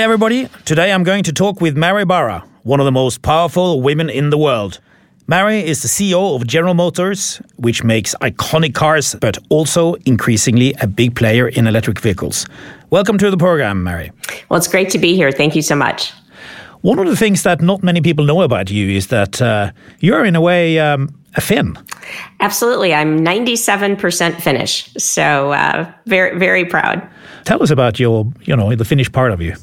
Hi, everybody. Today I'm going to talk with Mary Barra, one of the most powerful women in the world. Mary is the CEO of General Motors, which makes iconic cars, but also increasingly a big player in electric vehicles. Welcome to the program, Mary. Well, it's great to be here. Thank you so much. One of the things that not many people know about you is that uh, you're, in a way, um, a Finn. Absolutely. I'm 97% Finnish. So, uh, very, very proud. Tell us about your, you know, the Finnish part of you.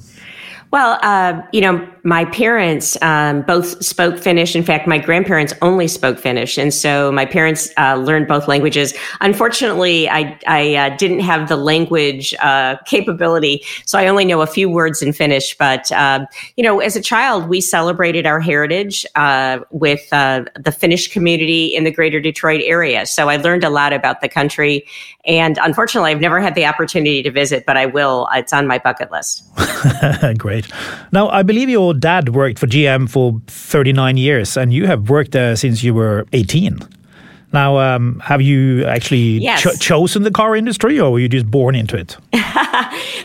Well, uh, you know, my parents um, both spoke Finnish. In fact, my grandparents only spoke Finnish, and so my parents uh, learned both languages. Unfortunately, I, I uh, didn't have the language uh, capability, so I only know a few words in Finnish. But um, you know, as a child, we celebrated our heritage uh, with uh, the Finnish community in the Greater Detroit area. So I learned a lot about the country, and unfortunately, I've never had the opportunity to visit, but I will. It's on my bucket list. Great. Now, I believe your dad worked for GM for 39 years, and you have worked there since you were 18. Now, um, have you actually yes. cho- chosen the car industry or were you just born into it?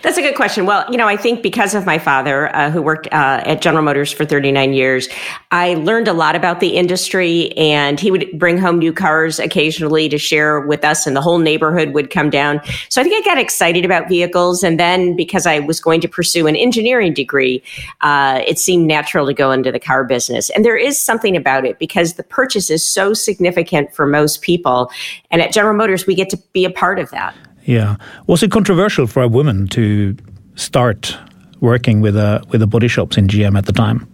That's a good question. Well, you know, I think because of my father, uh, who worked uh, at General Motors for 39 years, I learned a lot about the industry and he would bring home new cars occasionally to share with us and the whole neighborhood would come down. So I think I got excited about vehicles. And then because I was going to pursue an engineering degree, uh, it seemed natural to go into the car business. And there is something about it because the purchase is so significant for most people. And at General Motors, we get to be a part of that. Yeah. Was it controversial for a woman to start working with a with the body shops in GM at the time?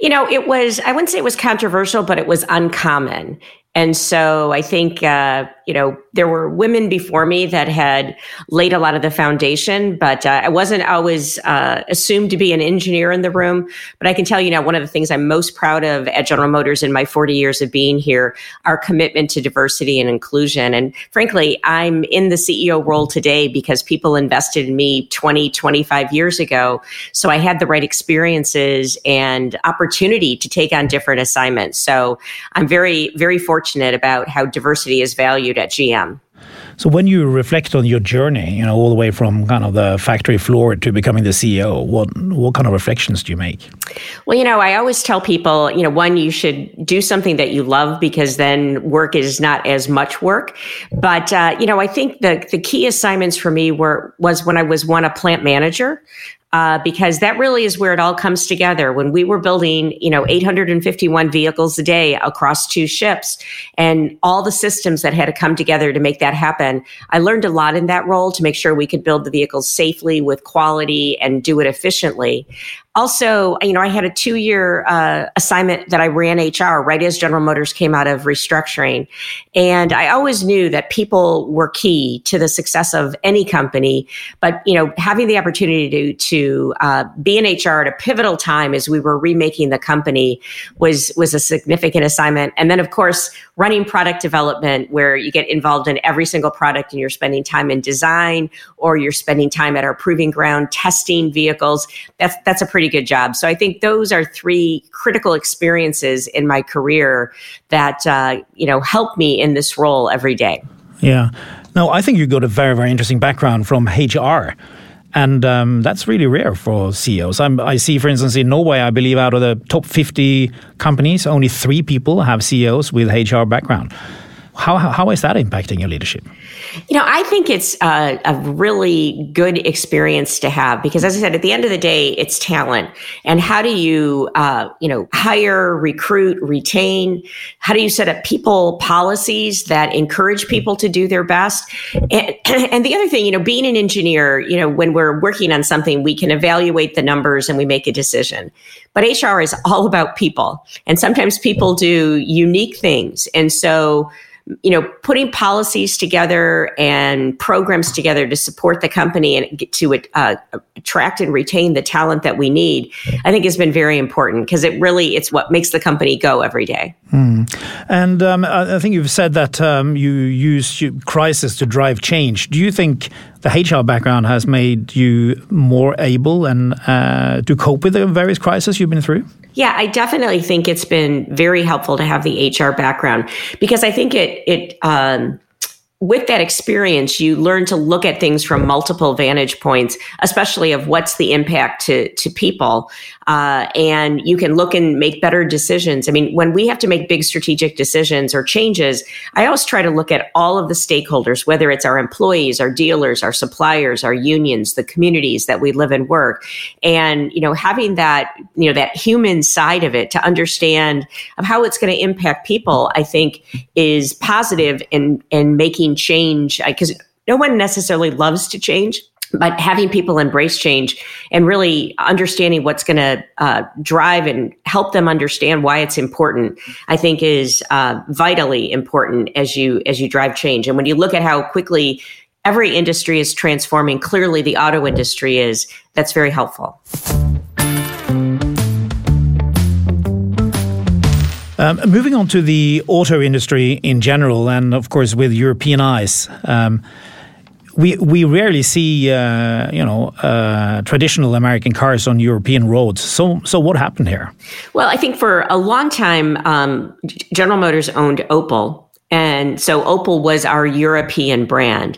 You know, it was I wouldn't say it was controversial, but it was uncommon. And so I think, uh, you know, there were women before me that had laid a lot of the foundation, but uh, I wasn't always uh, assumed to be an engineer in the room. But I can tell you now, one of the things I'm most proud of at General Motors in my 40 years of being here, our commitment to diversity and inclusion. And frankly, I'm in the CEO role today because people invested in me 20, 25 years ago. So I had the right experiences and opportunity to take on different assignments. So I'm very, very fortunate fortunate about how diversity is valued at GM. So when you reflect on your journey, you know, all the way from kind of the factory floor to becoming the CEO, what what kind of reflections do you make? Well, you know, I always tell people, you know, one, you should do something that you love because then work is not as much work. But uh, you know, I think the the key assignments for me were was when I was one a plant manager uh, because that really is where it all comes together. When we were building, you know, 851 vehicles a day across two ships and all the systems that had to come together to make that happen, I learned a lot in that role to make sure we could build the vehicles safely with quality and do it efficiently also, you know, I had a two year uh, assignment that I ran HR right as General Motors came out of restructuring. And I always knew that people were key to the success of any company. But, you know, having the opportunity to, to uh, be in HR at a pivotal time as we were remaking the company was, was a significant assignment. And then, of course, running product development where you get involved in every single product and you're spending time in design or you're spending time at our proving ground testing vehicles. That's, that's a pretty pretty good job. So I think those are three critical experiences in my career that uh, you know help me in this role every day. Yeah. No, I think you got a very very interesting background from HR. And um, that's really rare for CEOs. I'm, i see, for instance, in Norway, I believe out of the top 50 companies, only three people have CEOs with HR background. How, how is that impacting your leadership? You know, I think it's a, a, really good experience to have because, as I said, at the end of the day, it's talent. And how do you, uh, you know, hire, recruit, retain? How do you set up people policies that encourage people to do their best? And, and the other thing, you know, being an engineer, you know, when we're working on something, we can evaluate the numbers and we make a decision. But HR is all about people. And sometimes people do unique things. And so, you know, putting policies together and programs together to support the company and to uh, attract and retain the talent that we need, I think has been very important because it really it's what makes the company go every day. Mm. And um, I think you've said that um, you use crisis to drive change. Do you think the HR background has made you more able and uh, to cope with the various crises you've been through? Yeah, I definitely think it's been very helpful to have the HR background because I think it it um, with that experience, you learn to look at things from multiple vantage points, especially of what's the impact to, to people. Uh, and you can look and make better decisions. I mean, when we have to make big strategic decisions or changes, I always try to look at all of the stakeholders, whether it's our employees, our dealers, our suppliers, our unions, the communities that we live and work. And, you know, having that, you know, that human side of it to understand of how it's going to impact people, I think is positive in, in making making change because no one necessarily loves to change but having people embrace change and really understanding what's going to uh, drive and help them understand why it's important i think is uh, vitally important as you as you drive change. And when you look at how quickly every industry is transforming clearly the auto industry is that's very helpful. Um, moving on to the auto industry in general, and of course with European eyes, um, we we rarely see uh, you know uh, traditional American cars on European roads. So so what happened here? Well, I think for a long time, um, General Motors owned Opel. And so Opel was our European brand.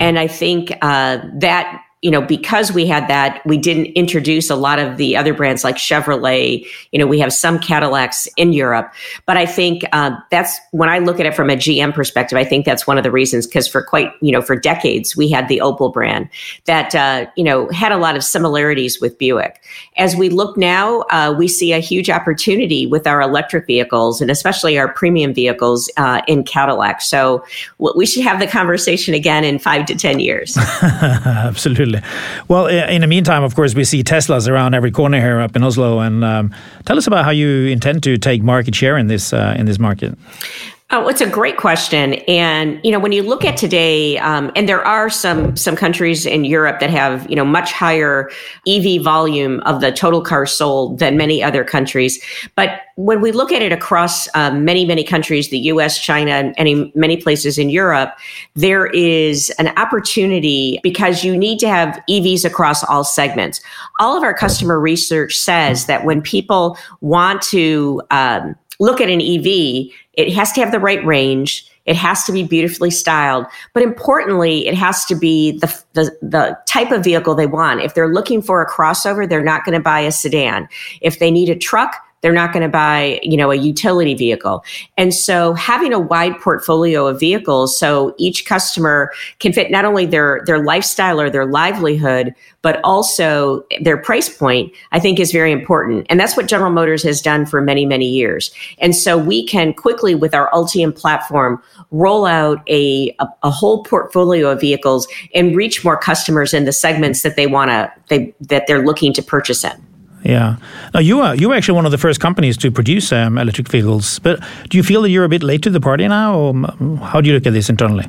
And I think uh, that you know, because we had that, we didn't introduce a lot of the other brands like Chevrolet. You know, we have some Cadillacs in Europe, but I think uh, that's when I look at it from a GM perspective. I think that's one of the reasons because for quite you know for decades we had the Opel brand that uh, you know had a lot of similarities with Buick. As we look now, uh, we see a huge opportunity with our electric vehicles and especially our premium vehicles uh, in Cadillac. So we should have the conversation again in five to ten years. Absolutely. Absolutely. Well, in the meantime, of course, we see Teslas around every corner here up in Oslo. And um, tell us about how you intend to take market share in this uh, in this market. Oh, it's a great question, and you know when you look at today, um, and there are some some countries in Europe that have you know much higher EV volume of the total cars sold than many other countries. But when we look at it across um, many many countries, the U.S., China, and any, many places in Europe, there is an opportunity because you need to have EVs across all segments. All of our customer research says that when people want to um, look at an EV it has to have the right range. It has to be beautifully styled, but importantly, it has to be the, the, the type of vehicle they want. If they're looking for a crossover, they're not going to buy a sedan. If they need a truck, they're not going to buy, you know, a utility vehicle. And so having a wide portfolio of vehicles so each customer can fit not only their their lifestyle or their livelihood, but also their price point, I think is very important. And that's what General Motors has done for many, many years. And so we can quickly with our Ultium platform roll out a, a, a whole portfolio of vehicles and reach more customers in the segments that they want to they that they're looking to purchase in. Yeah. Now you are you were actually one of the first companies to produce um, electric vehicles, but do you feel that you're a bit late to the party now, or how do you look at this internally?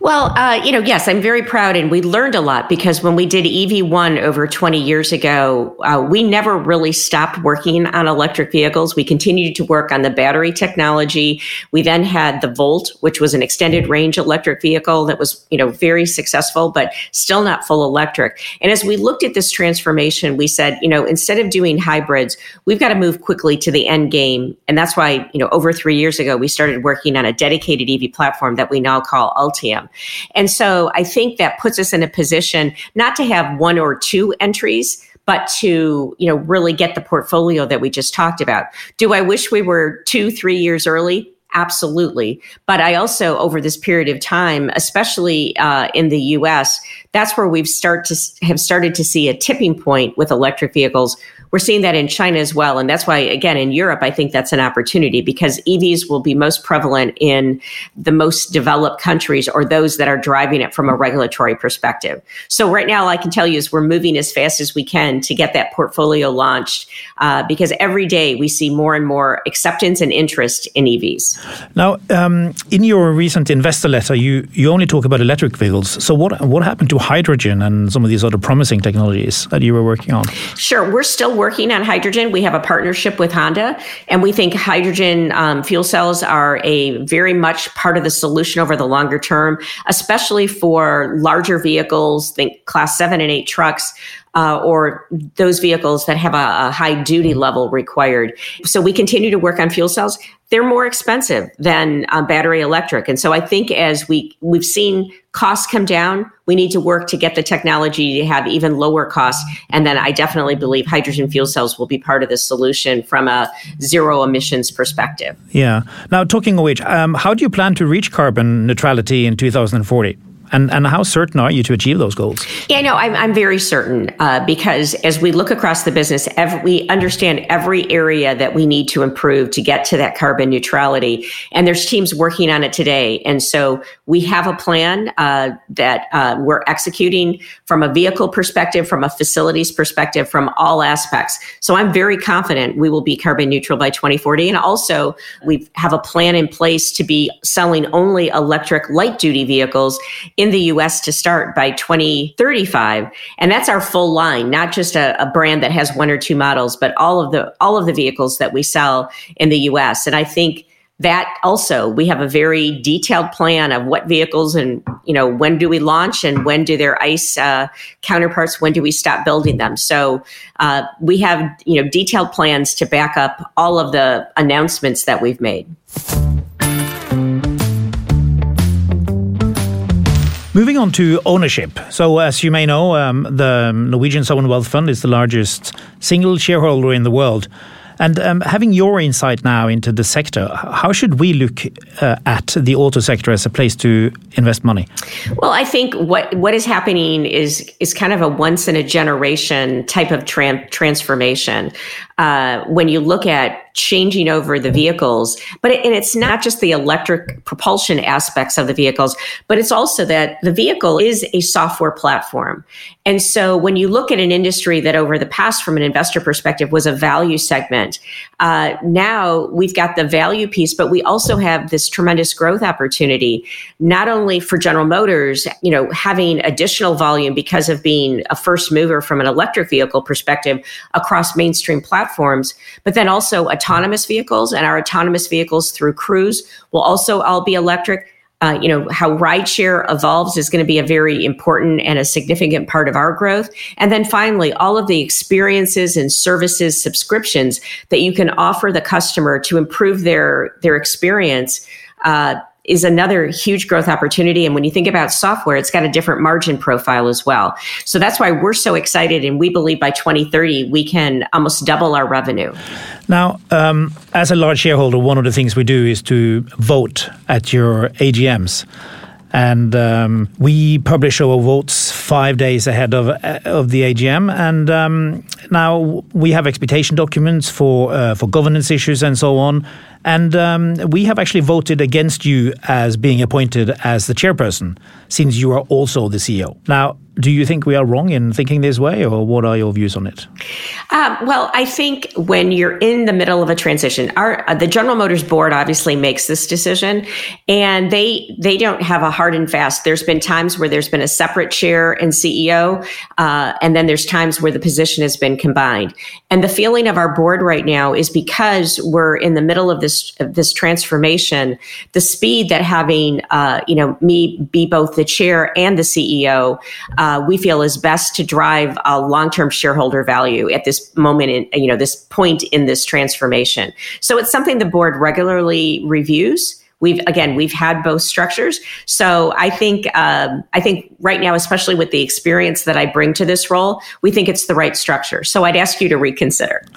Well, uh, you know, yes, I'm very proud, and we learned a lot because when we did EV1 over 20 years ago, uh, we never really stopped working on electric vehicles. We continued to work on the battery technology. We then had the Volt, which was an extended range electric vehicle that was, you know, very successful, but still not full electric. And as we looked at this transformation, we said, you know, instead of doing hybrids, we've got to move quickly to the end game, and that's why, you know, over three years ago, we started working on a dedicated EV platform that we now call Ultium. And so I think that puts us in a position not to have one or two entries, but to you know really get the portfolio that we just talked about. Do i wish we were two three years early? Absolutely. But i also over this period of time especially uh, in the us that's where we've start to have started to see a tipping point with electric vehicles we're seeing that in China as well. And that's why, again, in Europe, I think that's an opportunity because EVs will be most prevalent in the most developed countries or those that are driving it from a regulatory perspective. So, right now, all I can tell you is we're moving as fast as we can to get that portfolio launched uh, because every day we see more and more acceptance and interest in EVs. Now, um, in your recent investor letter, you, you only talk about electric vehicles. So, what, what happened to hydrogen and some of these other promising technologies that you were working on? Sure. We're still working on hydrogen. We have a partnership with Honda, and we think hydrogen um, fuel cells are a very much part of the solution over the longer term, especially for larger vehicles, think class seven and eight trucks. Uh, or those vehicles that have a, a high duty level required. So we continue to work on fuel cells they're more expensive than uh, battery electric. And so I think as we we've seen costs come down, we need to work to get the technology to have even lower costs. And then I definitely believe hydrogen fuel cells will be part of the solution from a zero emissions perspective. Yeah. Now, talking of which, um, how do you plan to reach carbon neutrality in 2040? And, and how certain are you to achieve those goals? Yeah, no, I'm, I'm very certain uh, because as we look across the business, every, we understand every area that we need to improve to get to that carbon neutrality. And there's teams working on it today. And so we have a plan uh, that uh, we're executing from a vehicle perspective, from a facilities perspective, from all aspects. So I'm very confident we will be carbon neutral by 2040. And also, we have a plan in place to be selling only electric light duty vehicles in the US to start by 2035. And that's our full line, not just a, a, brand that has one or two models, but all of the all of the vehicles that we sell in the US. And I think that also we have a very detailed plan of what vehicles and you know when do we launch and when do their ice uh, counterparts when do we stop building them so uh, we have you know detailed plans to back up all of the announcements that we've made Moving on to ownership. So, as you may know, um, the Norwegian Sovereign Wealth Fund is the largest single shareholder in the world. And um, having your insight now into the sector, how should we look uh, at the auto sector as a place to invest money? Well, I think what what is happening is is kind of a once in a generation type of tran- transformation. Uh, when you look at changing over the vehicles, but it, and it's not just the electric propulsion aspects of the vehicles, but it's also that the vehicle is a software platform. And so when you look at an industry that over the past, from an investor perspective, was a value segment, uh, now we've got the value piece, but we also have this tremendous growth opportunity, not only for General Motors, you know, having additional volume because of being a first mover from an electric vehicle perspective across mainstream platforms but then also autonomous vehicles and our autonomous vehicles through Cruise will also all be electric. Uh, you know how rideshare evolves is going to be a very important and a significant part of our growth and then finally all of the experiences and services subscriptions that you can offer the customer to improve their their experience uh, is another huge growth opportunity. And when you think about software, it's got a different margin profile as well. So that's why we're so excited. And we believe by 2030, we can almost double our revenue. Now, um, as a large shareholder, one of the things we do is to vote at your AGMs and um, we publish our votes five days ahead of of the AGM. And um, now we have expectation documents for uh, for governance issues and so on. And um, we have actually voted against you as being appointed as the chairperson, since you are also the CEO. Now, do you think we are wrong in thinking this way, or what are your views on it? Uh, well, I think when you're in the middle of a transition, our uh, the General Motors board obviously makes this decision, and they they don't have a hard and fast. There's been times where there's been a separate chair and CEO, uh, and then there's times where the position has been combined. And the feeling of our board right now is because we're in the middle of this of this transformation, the speed that having uh, you know me be both the chair and the CEO uh, we feel is best to drive a long-term shareholder value at this moment in you know this point in this transformation. So it's something the board regularly reviews. We've again we've had both structures. So i think um, i think right now especially with the experience that i bring to this role we think it's the right structure. So i'd ask you to reconsider.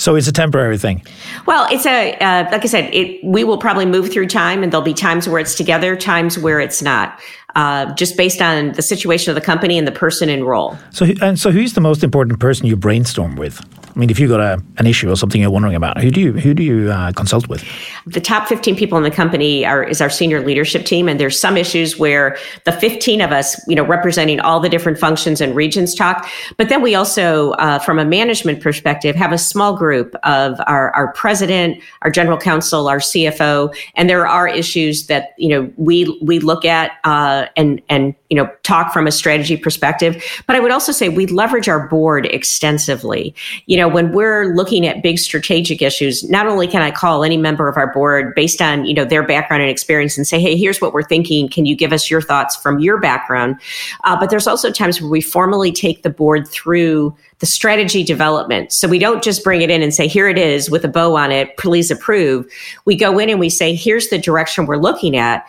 So it's a temporary thing? Well it's a uh, like i said it we will probably move through time and there'll be times where it's together times where it's not uh, just based on the situation of the company and the person in role. So, and so, who's the most important person you brainstorm with? I mean, if you've got a, an issue or something you're wondering about, who do you who do you uh, consult with? The top 15 people in the company are is our senior leadership team, and there's some issues where the 15 of us, you know, representing all the different functions and regions talk. But then we also, uh, from a management perspective, have a small group of our our president, our general counsel, our CFO, and there are issues that you know we we look at. Uh, uh, and and you know talk from a strategy perspective. But I would also say we leverage our board extensively. You know, when we're looking at big strategic issues, not only can I call any member of our board based on you know their background and experience and say, hey, here's what we're thinking. Can you give us your thoughts from your background? Uh, but there's also times where we formally take the board through the strategy development. So we don't just bring it in and say, here it is with a bow on it, please approve. We go in and we say, here's the direction we're looking at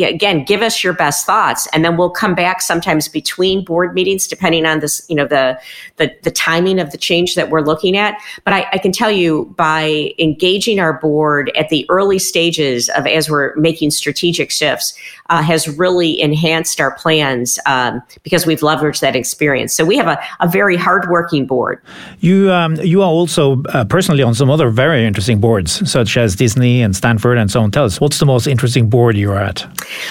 again give us your best thoughts and then we'll come back sometimes between board meetings depending on this you know the the, the timing of the change that we're looking at. But I, I, can tell you by engaging our board at the early stages of as we're making strategic shifts uh, has really enhanced our plans um, because we've leveraged that experience. So we have a, a very hardworking board. You um, you are also uh, personally on some other very interesting boards such as disney and stanford and so on. Tell us what's the most interesting board you're at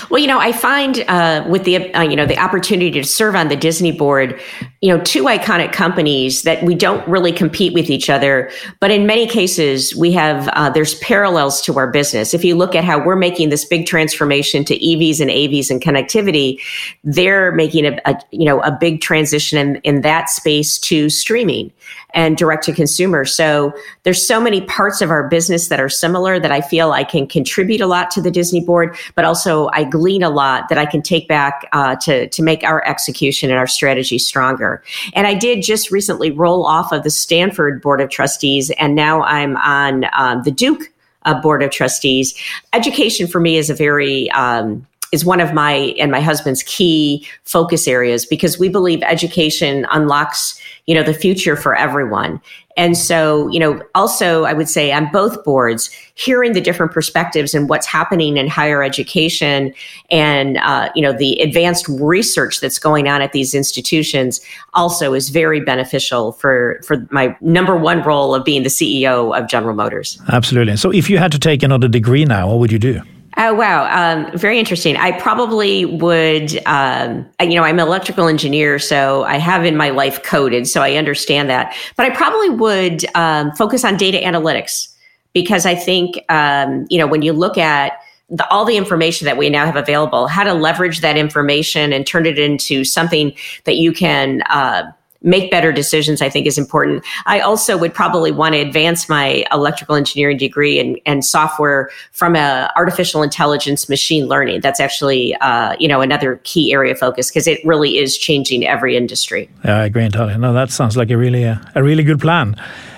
well, you know, I find uh, with the uh, you know the opportunity to serve on the Disney board, you know, two iconic companies that we don't really compete with each other, but in many cases we have uh, there's parallels to our business. If you look at how we're making this big transformation to EVs and AVs and connectivity, they're making a, a you know a big transition in, in that space to streaming and direct to consumer. So there's so many parts of our business that are similar that I feel I can contribute a lot to the Disney board, but also I glean a lot that I can take back uh, to to make our execution and our strategy stronger. And I did just recently roll off of the Stanford Board of Trustees, and now I'm on um, the Duke uh, Board of Trustees. Education for me is a very um, is one of my and my husband's key focus areas because we believe education unlocks you know the future for everyone. And so you know also i would say on both boards hearing the different perspectives and what's happening in higher education and uh, you know the advanced research that's going on at these institutions also is very beneficial for for my number one role of being the ceo of general motors. Absolutely. So if you had to take another degree now what would you do Oh wow, um, very interesting. I probably would. Um, you know, I'm an electrical engineer, so I have in my life coded, so I understand that. But I probably would um, focus on data analytics because I think um, you know when you look at the, all the information that we now have available, how to leverage that information and turn it into something that you can. Uh, make better decisions, I think is important. I also would probably want to advance my electrical engineering degree and, and software from a artificial intelligence machine learning. That's actually, uh, you know, another key area of focus because it really is changing every industry. Yeah, I agree entirely. No, that sounds like a really, uh, a really good plan.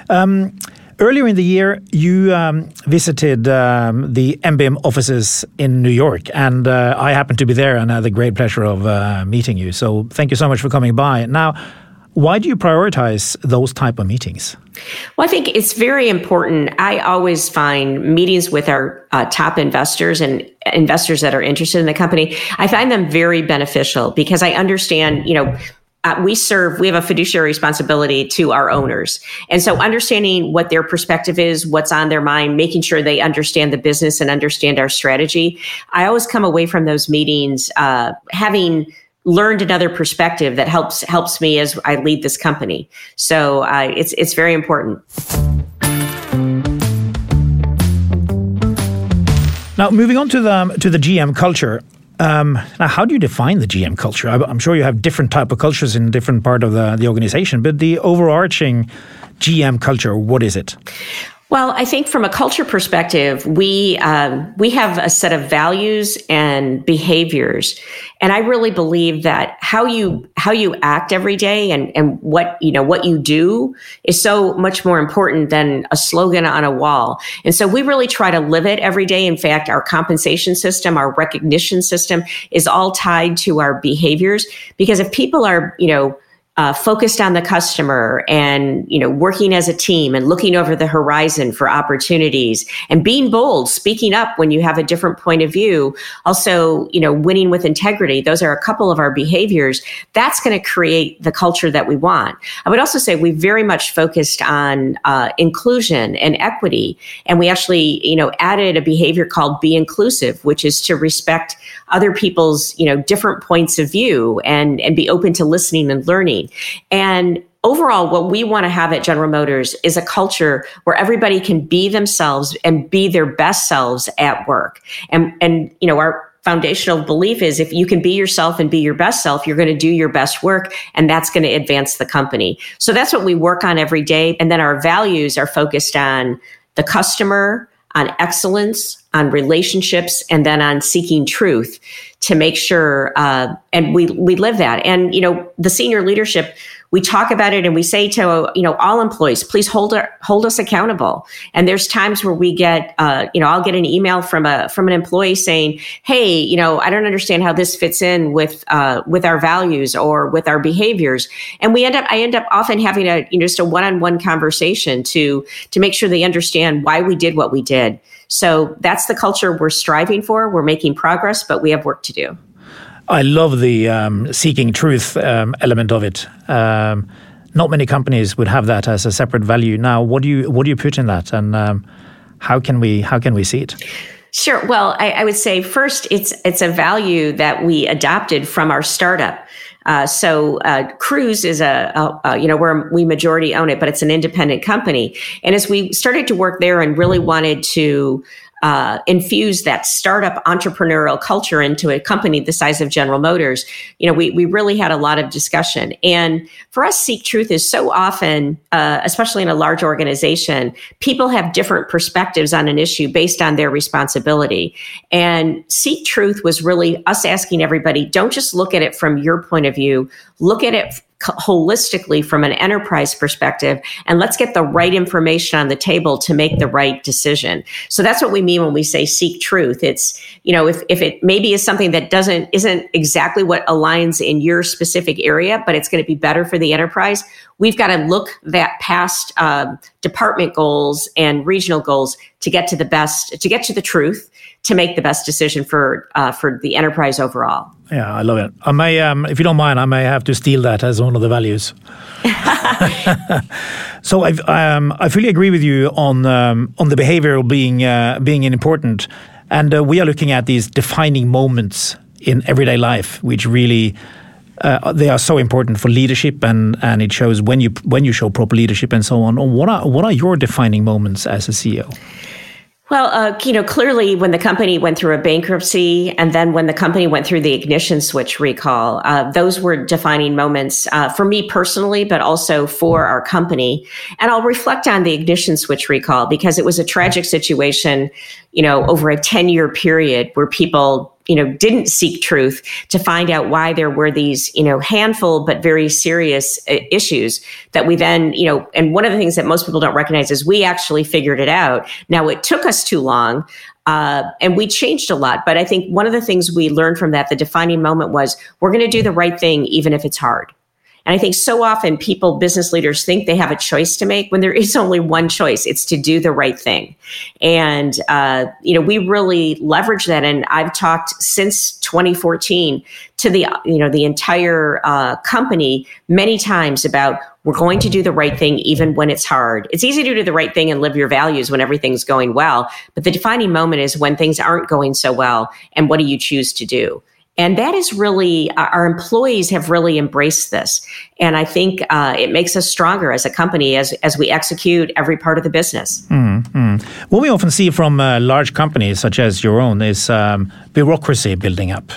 Um, Earlier in the year, you um, visited um, the NBIM offices in New York, and uh, I happened to be there and had the great pleasure of uh, meeting you. So, thank you so much for coming by. Now, why do you prioritize those type of meetings? Well, I think it's very important. I always find meetings with our uh, top investors and investors that are interested in the company. I find them very beneficial because I understand, you know, uh, we serve, we have a fiduciary responsibility to our owners. And so understanding what their perspective is, what's on their mind, making sure they understand the business and understand our strategy. I always come away from those meetings uh, having learned another perspective that helps helps me as I lead this company. So uh, it's it's very important. Now, moving on to the to the GM culture. Um, now, how do you define the GM culture? I'm sure you have different type of cultures in different part of the, the organization, but the overarching GM culture, what is it? Well, I think from a culture perspective, we um, we have a set of values and behaviors, and I really believe that how you how you act every day and and what you know what you do is so much more important than a slogan on a wall. And so we really try to live it every day. In fact, our compensation system, our recognition system, is all tied to our behaviors because if people are you know uh, focused on the customer and you know working as a team and looking over the horizon for opportunities and being bold speaking up when you have a different point of view. Also you know winning with integrity. Those are a couple of our behaviors. That's going to create the culture that we want. I would also say we very much focused on uh, inclusion and equity. And we actually you know added a behavior called be inclusive which is to respect other people's you know different points of view and and be open to listening and learning and overall what we want to have at general motors is a culture where everybody can be themselves and be their best selves at work and and you know our foundational belief is if you can be yourself and be your best self, you're going to do your best work and that's going to advance the company. So that's what we work on every day. And then our values are focused on the customer, on excellence, on relationships, and then on seeking truth to make sure, uh, and we we live that. And you know, the senior leadership we talk about it and we say to you know all employees please hold our, hold us accountable. And there's times where we get uh, you know i'll get an email from a from an employee saying hey you know i don't understand how this fits in with uh, with our values or with our behaviors. And we end up i end up often having a you know just a one-on-one conversation to to make sure they understand why we did what we did so that's the culture we're striving for we're making progress but we have work to do I love the um, seeking truth um, element of it. Um, not many companies would have that as a separate value. Now, what do you what do you put in that, and um, how can we how can we see it? Sure. Well, I, I, would say first, it's it's a value that we adopted from our startup. Uh, so uh, Cruise is a, a, a, you know where we majority own it, but it's an independent company. And as we started to work there and really wanted to uh, infuse that startup entrepreneurial culture into a company the size of General Motors, you know, we, we really had a lot of discussion. And for us, Seek Truth is so often, uh, especially in a large organization, people have different perspectives on an issue based on their responsibility. And Seek Truth was really us asking everybody, don't just look at it from your point of view, look at it holistically from an enterprise perspective and let's get the right information on the table to make the right decision. So that's what we mean when we say seek truth. It's you know if, if it maybe is something that doesn't isn't exactly what aligns in your specific area but it's going to be better for the enterprise we've got to look that past uh, department goals and regional goals to get to the best to get to the truth to make the best decision for uh, for the enterprise overall. Yeah, I love it. I may, um, if you don't mind, I may have to steal that as one of the values. so I, um, I fully agree with you on um, on the behavioral being uh, being important, and uh, we are looking at these defining moments in everyday life, which really. Uh, they are so important for leadership, and, and it shows when you when you show proper leadership and so on. What are what are your defining moments as a CEO? Well, uh, you know, clearly when the company went through a bankruptcy and then when the company went through the ignition switch recall, uh, those were defining moments uh, for me personally, but also for our company. And I'll reflect on the ignition switch recall because it was a tragic situation, you know, over a 10 year period where people you know didn't seek truth to find out why there were these you know handful but very serious uh, issues that we then you know and one of the things that most people don't recognize is we actually figured it out. Now it took us too long uh, and we changed a lot but i think one of the things we learned from that the defining moment was we're going to do the right thing even if it's hard and I think so often people, business leaders think they have a choice to make when there is only one choice. It's to do the right thing. And, uh, you know, we really leverage that. And I've talked since 2014 to the, you know, the entire uh, company many times about we're going to do the right thing even when it's hard. It's easy to do the right thing and live your values when everything's going well. But the defining moment is when things aren't going so well. And what do you choose to do? And that is really, uh, our employees have really embraced this. And I think uh, it makes us stronger as a company as, as we execute every part of the business. Mm-hmm. What we often see from uh, large companies such as your own is um, bureaucracy building up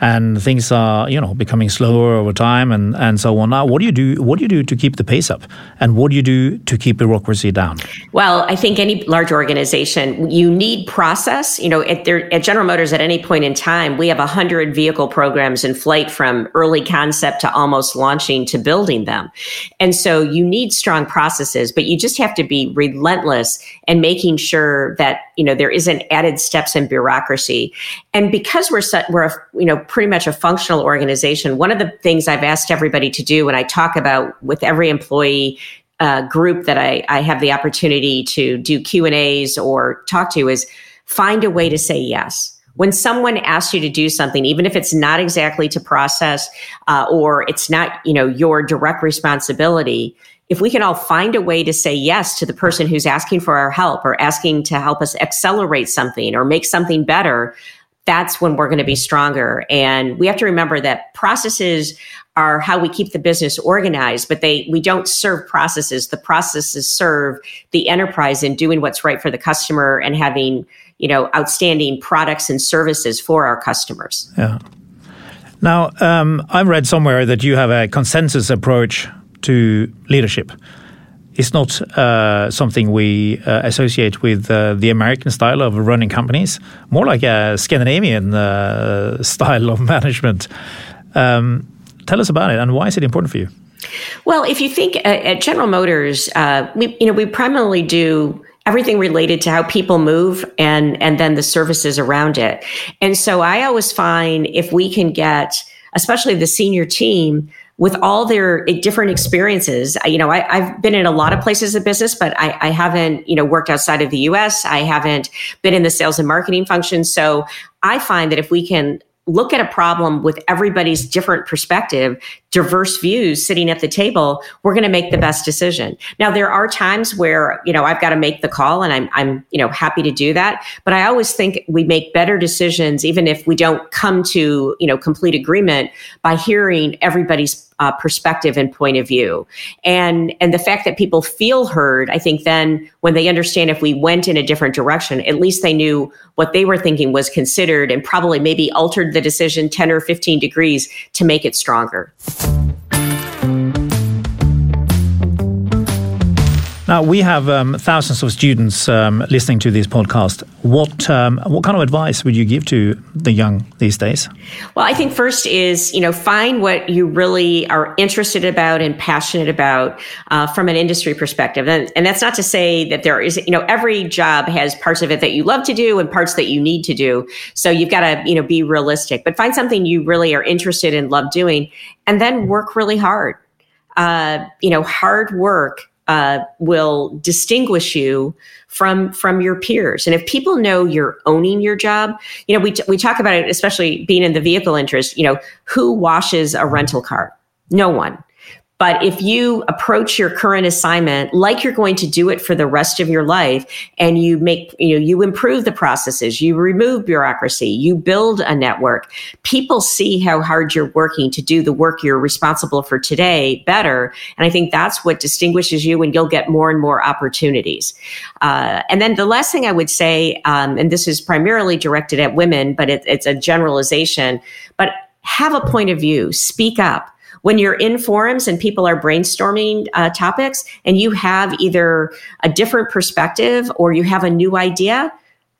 and things are you know becoming slower over time and and so on. Now what do you do what do you do to keep the pace up? And what do you do to keep bureaucracy down? Well i think any large organization you need process. You know at, their, at general motors at any point in time we have 100 vehicle programs in flight from early concept to almost launching to building them. And so you need strong processes but you just have to be relentless and making sure that you know there isn't added steps in bureaucracy and because we're we're a, you know pretty much a functional organization one of the things i've asked everybody to do when i talk about with every employee uh, group that I, I have the opportunity to do q and a's or talk to is find a way to say yes. When someone asks you to do something even if it's not exactly to process uh, or it's not you know your direct responsibility if we can all find a way to say yes to the person who's asking for our help or asking to help us accelerate something or make something better, that's when we're going to be stronger. And we have to remember that processes are how we keep the business organized, but they we don't serve processes. The processes serve the enterprise in doing what's right for the customer and having you know, outstanding products and services for our customers. Yeah. Now, um, I read somewhere that you have a consensus approach to leadership. It's not uh, something we uh, associate with uh, the American style of running companies, more like a Scandinavian uh, style of management. Um, tell us about it and why is it important for you? Well, if you think uh, at General Motors, we you know we primarily do everything related to how people move and and then the services around it. And so I always find if we can get especially the senior team with all their eh, different experiences. You know, I, have been in a lot of places of business, but I, I, haven't, you know, worked outside of the US. I haven't been in the sales and marketing function. So I find that if we can look at a problem with everybody's different perspective, diverse views sitting at the table, we're going to make the best decision. Now, there are times where, you know, I've got to make the call and I'm, I'm, you know, happy to do that. But I always think we make better decisions, even if we don't come to, you know, complete agreement by hearing everybody's uh, perspective and point of view. And, and the fact that people feel heard, I think then when they understand if we went in a different direction, at least they knew what they were thinking was considered and probably maybe altered the decision 10 or 15 degrees to make it stronger. Now we have um, thousands of students um, listening to this podcast. What um, what kind of advice would you give to the young these days? Well, I think first is you know find what you really are interested about and passionate about uh, from an industry perspective, and, and that's not to say that there is you know every job has parts of it that you love to do and parts that you need to do. So you've got to you know be realistic, but find something you really are interested in, love doing, and then work really hard. Uh, you know, hard work uh, will distinguish you from from your peers. And if people know you're owning your job, you know we t- we talk about it, especially being in the vehicle interest. You know, who washes a rental car? No one. But if you approach your current assignment like you're going to do it for the rest of your life and you make, you know, you improve the processes, you remove bureaucracy, you build a network, people see how hard you're working to do the work you're responsible for today better. And I think that's what distinguishes you and you'll get more and more opportunities. Uh, and then the last thing I would say, um, and this is primarily directed at women, but it, it's a generalization, but have a point of view, speak up when you're in forums and people are brainstorming uh, topics and you have either a different perspective or you have a new idea,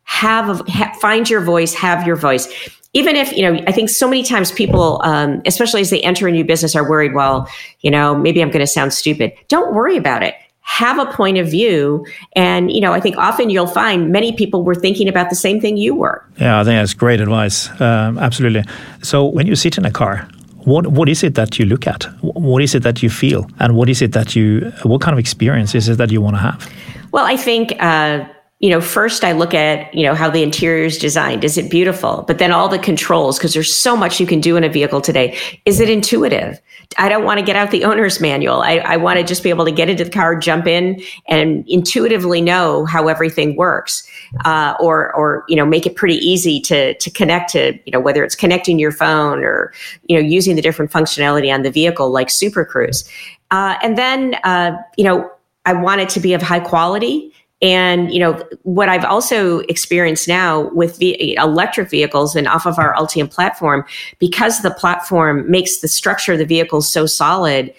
have a, ha, find your voice, have your voice. Even if, you know, I think so many times people, um, especially as they enter a new business, are worried, well, you know, maybe I'm going to sound stupid. Don't worry about it have a point of view and you know i think often you'll find many people were thinking about the same thing you were yeah i think that's great advice um, absolutely so when you sit in a car what what is it that you look at? What is it that you feel, and what is it that you? What kind of experience is it that you want to have? Well, I think. Uh, you know, first I look at, you know, how the interior is designed. Is it beautiful? But then all the controls, because there's so much you can do in a vehicle today. Is it intuitive? I don't want to get out the owner's manual. I, I want to just be able to get into the car, jump in and intuitively know how everything works. Uh, or, or, you know, make it pretty easy to, to connect to, you know, whether it's connecting your phone or, you know, using the different functionality on the vehicle like Super Cruise. Uh, and then, uh, you know, I want it to be of high quality and you know what I've also experienced now with the electric vehicles and off of our Ultium platform, because the platform makes the structure of the vehicle so solid.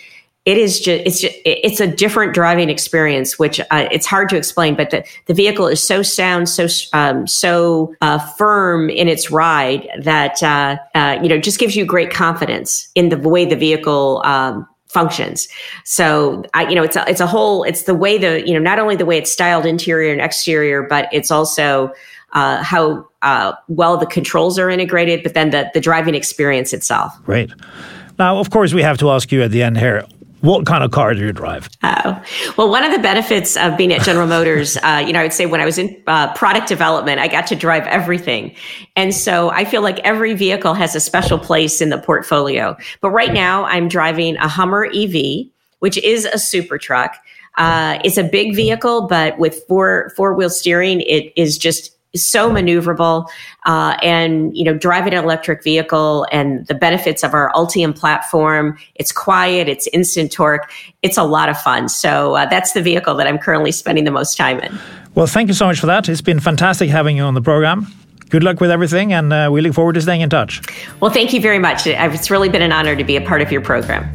It is just it's just, it's a different driving experience, which uh, it's hard to explain. But the, the vehicle is so sound, so um, so uh, firm in its ride that uh, uh you know just gives you great confidence in the way the vehicle um, functions. So I, you know, it's a, it's a whole, it's the way the, you know, not only the way it's styled interior and exterior, but it's also uh, how uh, well the controls are integrated, but then the, the driving experience itself. Right. Now, of course, we have to ask you at the end here what kind of car do you drive? Oh, well, one of the benefits of being at General Motors, uh, you know, I would say when I was in uh, product development, I got to drive everything. And so I feel like every vehicle has a special place in the portfolio. But right now, I'm driving a Hummer EV, which is a super truck. Uh, it's a big vehicle, but with four four wheel steering, it is just so maneuverable uh, and you know driving an electric vehicle and the benefits of our ultium platform it's quiet it's instant torque it's a lot of fun so uh, that's the vehicle that i'm currently spending the most time in Well, thank you so much for that. It's been fantastic having you on the program. Good luck with everything, and uh, we look forward to staying in touch. Well, thank you very much. It's really been an honor to be a part of your program.